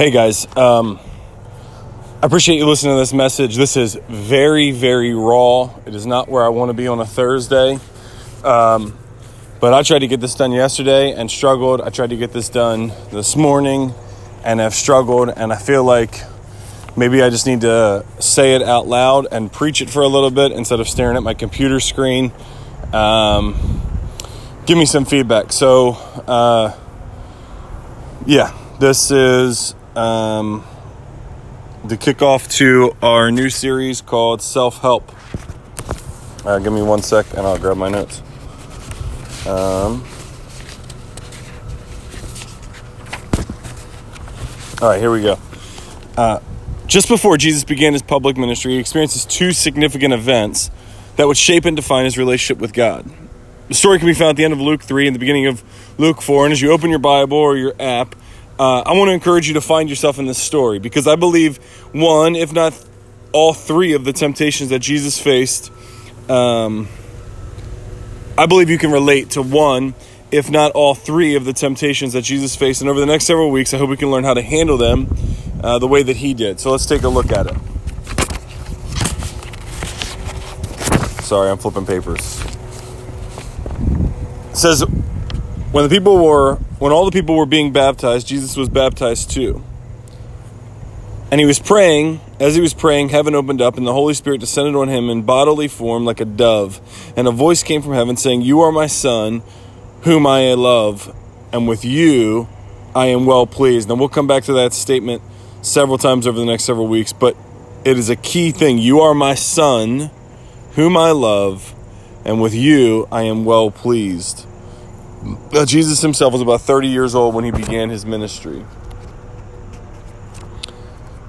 Hey guys, um, I appreciate you listening to this message. This is very, very raw. It is not where I want to be on a Thursday. Um, but I tried to get this done yesterday and struggled. I tried to get this done this morning and have struggled. And I feel like maybe I just need to say it out loud and preach it for a little bit instead of staring at my computer screen. Um, give me some feedback. So, uh, yeah, this is um, the kickoff to our new series called Self Help. Uh, give me one sec and I'll grab my notes. Um, all right, here we go. Uh, just before Jesus began his public ministry, he experiences two significant events that would shape and define his relationship with God. The story can be found at the end of Luke 3 and the beginning of Luke 4. And as you open your Bible or your app, uh, I want to encourage you to find yourself in this story because I believe one, if not all three of the temptations that Jesus faced, um, I believe you can relate to one, if not all three of the temptations that Jesus faced. And over the next several weeks, I hope we can learn how to handle them uh, the way that he did. So let's take a look at it. Sorry, I'm flipping papers. It says, when the people were when all the people were being baptized, Jesus was baptized too. And he was praying. As he was praying, heaven opened up, and the Holy Spirit descended on him in bodily form like a dove. And a voice came from heaven saying, You are my Son, whom I love, and with you I am well pleased. And we'll come back to that statement several times over the next several weeks, but it is a key thing. You are my Son, whom I love, and with you I am well pleased. Now, Jesus himself was about 30 years old when he began his ministry.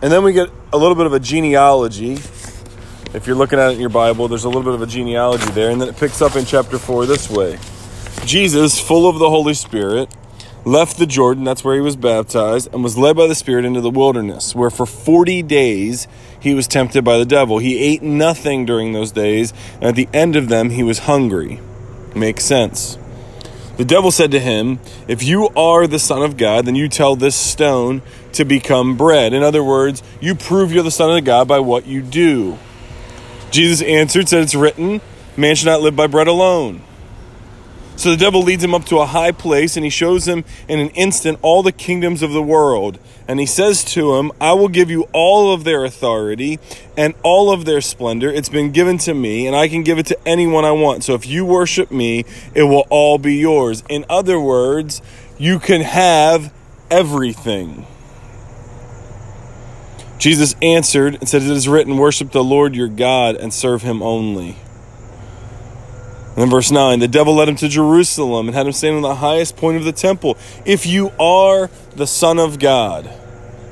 And then we get a little bit of a genealogy. If you're looking at it in your Bible, there's a little bit of a genealogy there. And then it picks up in chapter 4 this way Jesus, full of the Holy Spirit, left the Jordan, that's where he was baptized, and was led by the Spirit into the wilderness, where for 40 days he was tempted by the devil. He ate nothing during those days, and at the end of them he was hungry. Makes sense. The devil said to him, If you are the Son of God, then you tell this stone to become bread. In other words, you prove you're the Son of God by what you do. Jesus answered, said, It's written, Man shall not live by bread alone. So the devil leads him up to a high place and he shows him in an instant all the kingdoms of the world. And he says to him, I will give you all of their authority and all of their splendor. It's been given to me and I can give it to anyone I want. So if you worship me, it will all be yours. In other words, you can have everything. Jesus answered and said, It is written, Worship the Lord your God and serve him only. And then verse 9 the devil led him to Jerusalem and had him stand on the highest point of the temple. If you are the Son of God,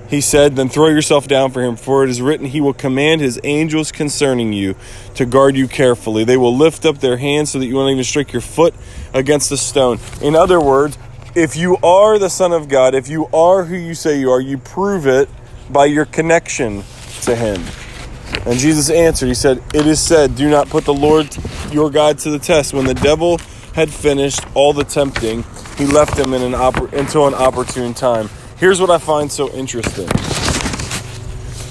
he said, then throw yourself down for him, for it is written, He will command His angels concerning you to guard you carefully. They will lift up their hands so that you won't even strike your foot against a stone. In other words, if you are the Son of God, if you are who you say you are, you prove it by your connection to Him. And Jesus answered, He said, It is said, Do not put the Lord your God to the test. When the devil had finished all the tempting, he left him in an until an opportune time. Here's what I find so interesting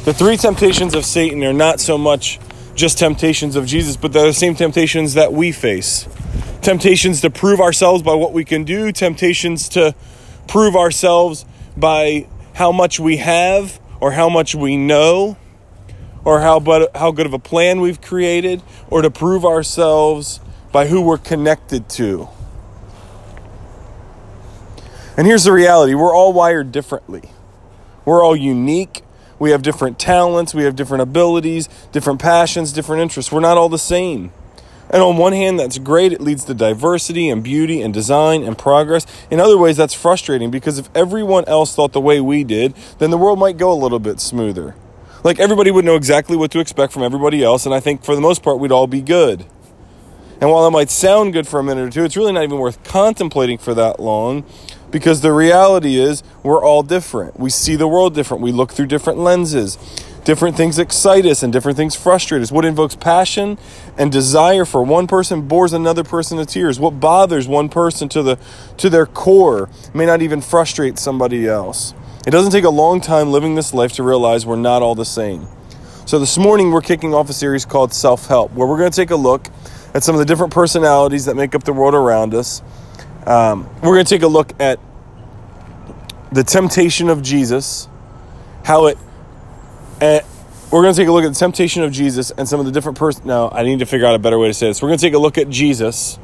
the three temptations of Satan are not so much just temptations of Jesus, but they're the same temptations that we face. Temptations to prove ourselves by what we can do, temptations to prove ourselves by how much we have or how much we know or how, but, how good of a plan we've created, or to prove ourselves by who we're connected to. And here's the reality we're all wired differently. We're all unique. We have different talents, we have different abilities, different passions, different interests. We're not all the same. And on one hand, that's great. It leads to diversity and beauty and design and progress. In other ways, that's frustrating because if everyone else thought the way we did, then the world might go a little bit smoother. Like everybody would know exactly what to expect from everybody else, and I think for the most part, we'd all be good. And while that might sound good for a minute or two, it's really not even worth contemplating for that long because the reality is we're all different. We see the world different. We look through different lenses. Different things excite us and different things frustrate us. What invokes passion and desire for one person bores another person to tears. What bothers one person to the to their core may not even frustrate somebody else. It doesn't take a long time living this life to realize we're not all the same. So, this morning we're kicking off a series called Self Help, where we're going to take a look at some of the different personalities that make up the world around us. Um, we're going to take a look at the temptation of Jesus, how it. Uh, we're going to take a look at the temptation of Jesus and some of the different person. Now, I need to figure out a better way to say this. We're going to take a look at Jesus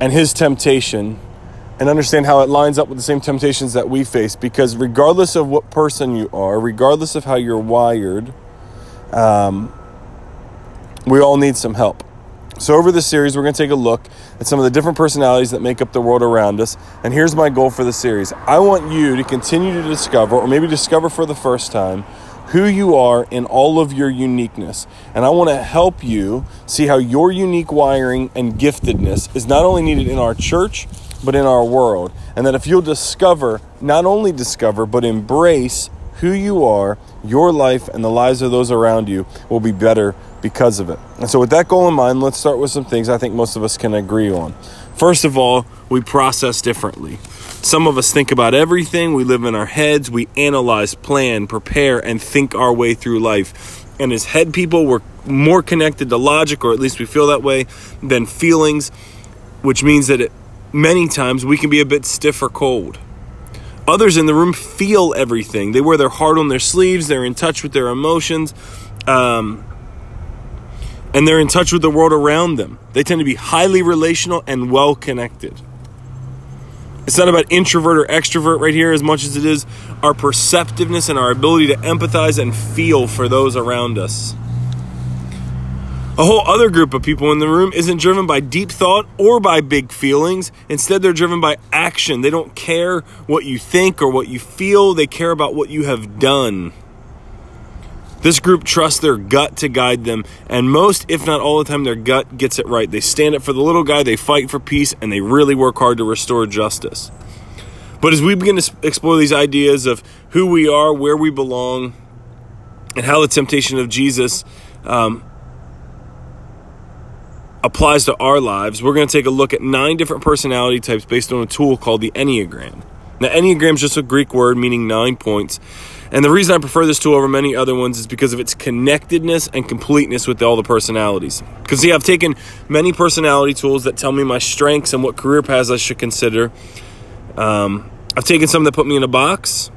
and his temptation and understand how it lines up with the same temptations that we face. Because regardless of what person you are, regardless of how you're wired, um, we all need some help. So, over this series, we're going to take a look at some of the different personalities that make up the world around us. And here's my goal for the series I want you to continue to discover, or maybe discover for the first time, who you are in all of your uniqueness. And I want to help you see how your unique wiring and giftedness is not only needed in our church, but in our world. And that if you'll discover, not only discover, but embrace who you are, your life and the lives of those around you will be better because of it. And so, with that goal in mind, let's start with some things I think most of us can agree on. First of all, we process differently. Some of us think about everything, we live in our heads, we analyze, plan, prepare, and think our way through life. And as head people, we're more connected to logic, or at least we feel that way, than feelings, which means that it, many times we can be a bit stiff or cold. Others in the room feel everything. They wear their heart on their sleeves, they're in touch with their emotions. Um, and they're in touch with the world around them. They tend to be highly relational and well connected. It's not about introvert or extrovert right here as much as it is our perceptiveness and our ability to empathize and feel for those around us. A whole other group of people in the room isn't driven by deep thought or by big feelings. Instead, they're driven by action. They don't care what you think or what you feel, they care about what you have done. This group trusts their gut to guide them, and most, if not all the time, their gut gets it right. They stand up for the little guy, they fight for peace, and they really work hard to restore justice. But as we begin to explore these ideas of who we are, where we belong, and how the temptation of Jesus um, applies to our lives, we're going to take a look at nine different personality types based on a tool called the Enneagram. Now, Enneagram is just a Greek word meaning nine points. And the reason I prefer this tool over many other ones is because of its connectedness and completeness with all the personalities. Because, see, I've taken many personality tools that tell me my strengths and what career paths I should consider. Um, I've taken some that put me in a box.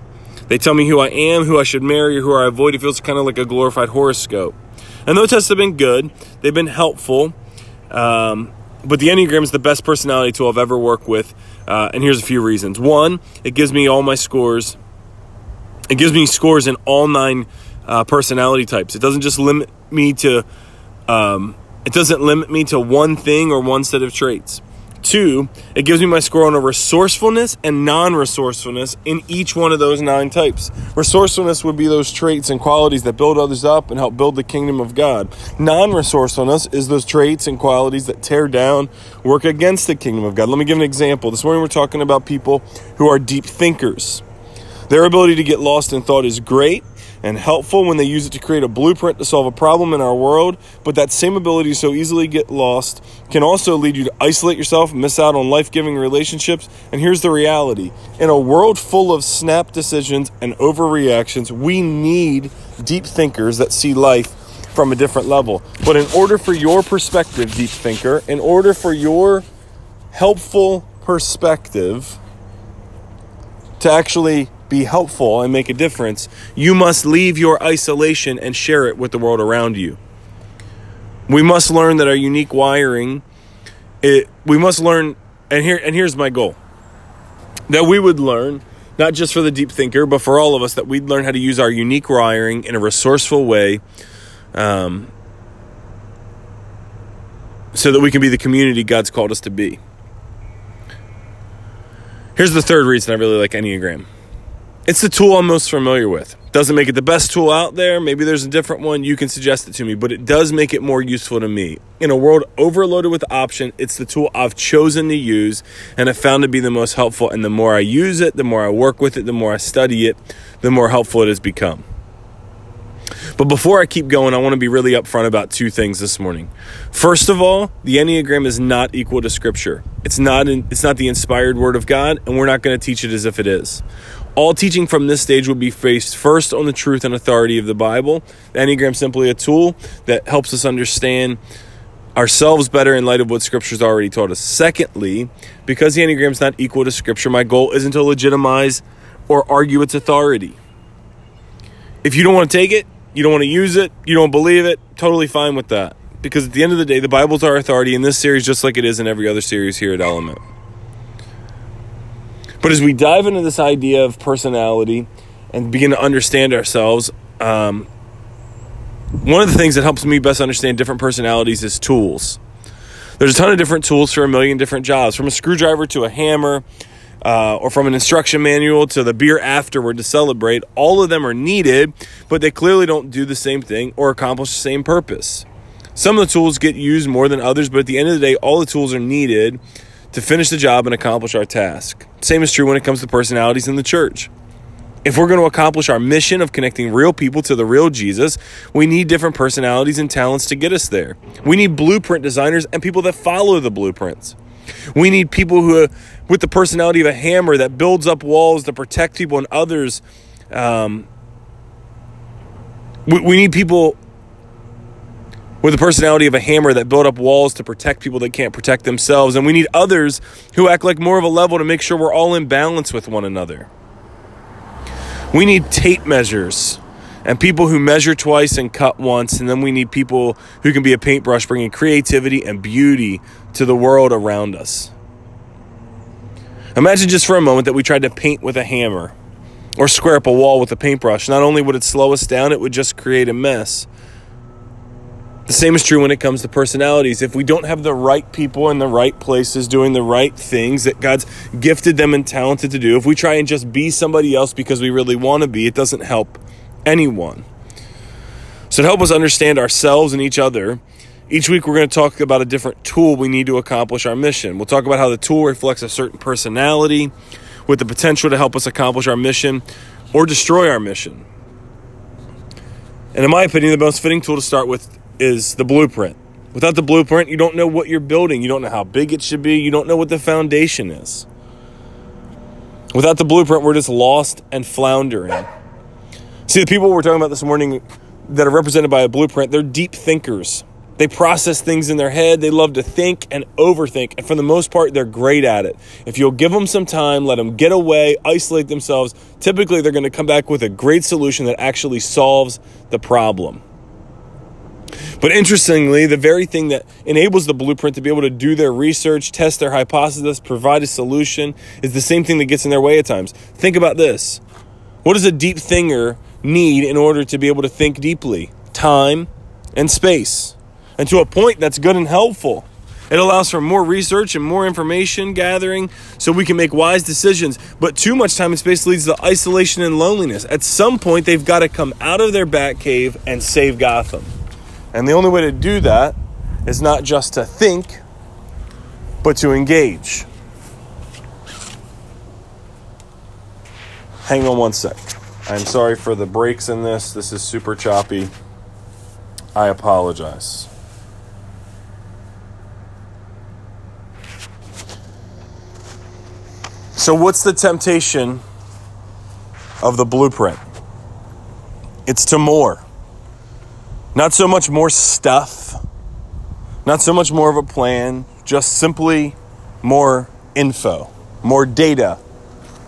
They tell me who I am, who I should marry, or who I avoid. It feels kind of like a glorified horoscope. And those tests have been good, they've been helpful. Um, but the Enneagram is the best personality tool I've ever worked with. Uh, and here's a few reasons. One, it gives me all my scores it gives me scores in all nine uh, personality types. It doesn't just limit me to um, it doesn't limit me to one thing or one set of traits. Two, it gives me my score on a resourcefulness and non resourcefulness in each one of those nine types. Resourcefulness would be those traits and qualities that build others up and help build the kingdom of God. Non resourcefulness is those traits and qualities that tear down, work against the kingdom of God. Let me give an example. This morning we're talking about people who are deep thinkers. Their ability to get lost in thought is great and helpful when they use it to create a blueprint to solve a problem in our world, but that same ability to so easily get lost can also lead you to isolate yourself, miss out on life giving relationships. And here's the reality in a world full of snap decisions and overreactions, we need deep thinkers that see life from a different level. But in order for your perspective, deep thinker, in order for your helpful perspective to actually be helpful and make a difference, you must leave your isolation and share it with the world around you. We must learn that our unique wiring it we must learn and here and here's my goal. That we would learn not just for the deep thinker, but for all of us that we'd learn how to use our unique wiring in a resourceful way um, so that we can be the community God's called us to be. Here's the third reason I really like Enneagram it's the tool I'm most familiar with. Doesn't make it the best tool out there. Maybe there's a different one. You can suggest it to me, but it does make it more useful to me. In a world overloaded with option, it's the tool I've chosen to use and have found to be the most helpful. And the more I use it, the more I work with it, the more I study it, the more helpful it has become. But before I keep going, I want to be really upfront about two things this morning. First of all, the Enneagram is not equal to Scripture. It's not. In, it's not the inspired Word of God, and we're not going to teach it as if it is All teaching from this stage would be based first on the truth and authority of the Bible. The Enneagram is simply a tool that helps us understand ourselves better in light of what Scripture's already taught us. Secondly, because the Enneagram is not equal to Scripture, my goal isn't to legitimize or argue its authority. If you don't want to take it, you don't want to use it, you don't believe it, totally fine with that. Because at the end of the day, the Bible's our authority in this series, just like it is in every other series here at Element. But as we dive into this idea of personality and begin to understand ourselves, um, one of the things that helps me best understand different personalities is tools. There's a ton of different tools for a million different jobs, from a screwdriver to a hammer, uh, or from an instruction manual to the beer afterward to celebrate. All of them are needed, but they clearly don't do the same thing or accomplish the same purpose. Some of the tools get used more than others, but at the end of the day, all the tools are needed to finish the job and accomplish our task. Same is true when it comes to personalities in the church. If we're going to accomplish our mission of connecting real people to the real Jesus, we need different personalities and talents to get us there. We need blueprint designers and people that follow the blueprints. We need people who, with the personality of a hammer that builds up walls to protect people and others. Um, we, we need people with the personality of a hammer that build up walls to protect people that can't protect themselves. And we need others who act like more of a level to make sure we're all in balance with one another. We need tape measures and people who measure twice and cut once. And then we need people who can be a paintbrush, bringing creativity and beauty to the world around us. Imagine just for a moment that we tried to paint with a hammer or square up a wall with a paintbrush. Not only would it slow us down, it would just create a mess. The same is true when it comes to personalities. If we don't have the right people in the right places doing the right things that God's gifted them and talented to do, if we try and just be somebody else because we really want to be, it doesn't help anyone. So, to help us understand ourselves and each other, each week we're going to talk about a different tool we need to accomplish our mission. We'll talk about how the tool reflects a certain personality with the potential to help us accomplish our mission or destroy our mission. And in my opinion, the most fitting tool to start with is the blueprint. Without the blueprint, you don't know what you're building. You don't know how big it should be. You don't know what the foundation is. Without the blueprint, we're just lost and floundering. See, the people we're talking about this morning that are represented by a blueprint, they're deep thinkers. They process things in their head. They love to think and overthink. And for the most part, they're great at it. If you'll give them some time, let them get away, isolate themselves, typically they're going to come back with a great solution that actually solves the problem. But interestingly, the very thing that enables the blueprint to be able to do their research, test their hypothesis, provide a solution is the same thing that gets in their way at times. Think about this. What does a deep thinker need in order to be able to think deeply? Time and space. And to a point that's good and helpful. It allows for more research and more information gathering so we can make wise decisions. But too much time and space leads to isolation and loneliness. At some point, they've got to come out of their bat cave and save Gotham. And the only way to do that is not just to think, but to engage. Hang on one sec. I'm sorry for the breaks in this. This is super choppy. I apologize. So, what's the temptation of the blueprint? It's to more. Not so much more stuff, not so much more of a plan, just simply more info, more data,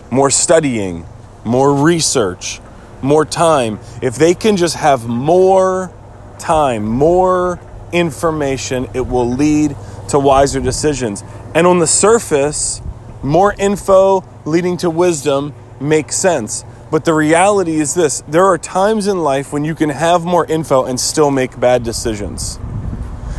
more studying, more research, more time. If they can just have more time, more information, it will lead to wiser decisions. And on the surface, more info leading to wisdom makes sense. But the reality is this there are times in life when you can have more info and still make bad decisions.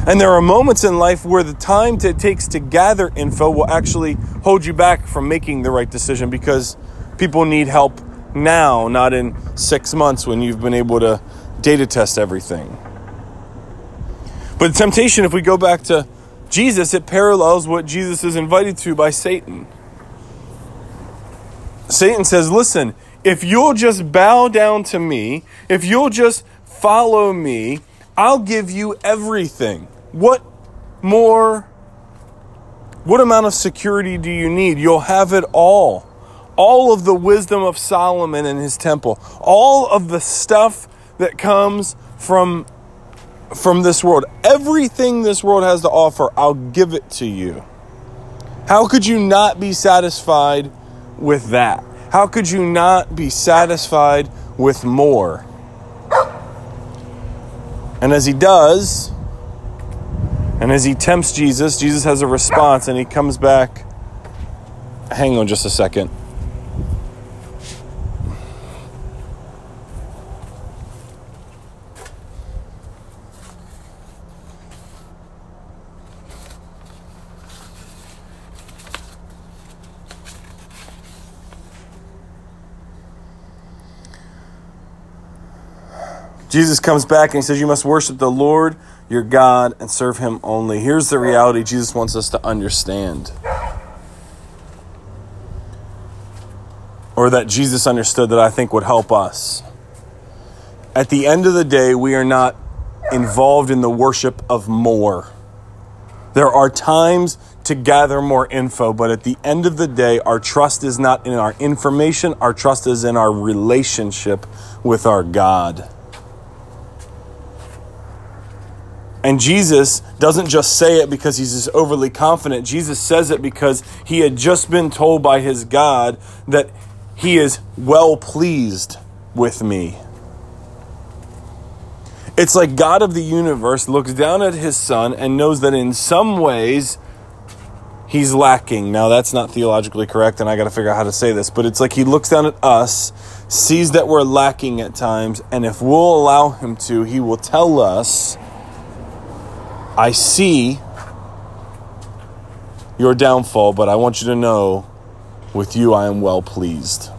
And there are moments in life where the time it takes to gather info will actually hold you back from making the right decision because people need help now, not in six months when you've been able to data test everything. But the temptation, if we go back to Jesus, it parallels what Jesus is invited to by Satan. Satan says, Listen, if you'll just bow down to me, if you'll just follow me, I'll give you everything. What more? What amount of security do you need? You'll have it all. all of the wisdom of Solomon and his temple, all of the stuff that comes from from this world. Everything this world has to offer, I'll give it to you. How could you not be satisfied with that? How could you not be satisfied with more? And as he does, and as he tempts Jesus, Jesus has a response and he comes back. Hang on just a second. Jesus comes back and he says, You must worship the Lord your God and serve him only. Here's the reality Jesus wants us to understand. Or that Jesus understood that I think would help us. At the end of the day, we are not involved in the worship of more. There are times to gather more info, but at the end of the day, our trust is not in our information, our trust is in our relationship with our God. And Jesus doesn't just say it because he's just overly confident. Jesus says it because he had just been told by his God that he is well pleased with me. It's like God of the universe looks down at his son and knows that in some ways he's lacking. Now, that's not theologically correct, and I got to figure out how to say this, but it's like he looks down at us, sees that we're lacking at times, and if we'll allow him to, he will tell us I see your downfall, but I want you to know with you I am well pleased.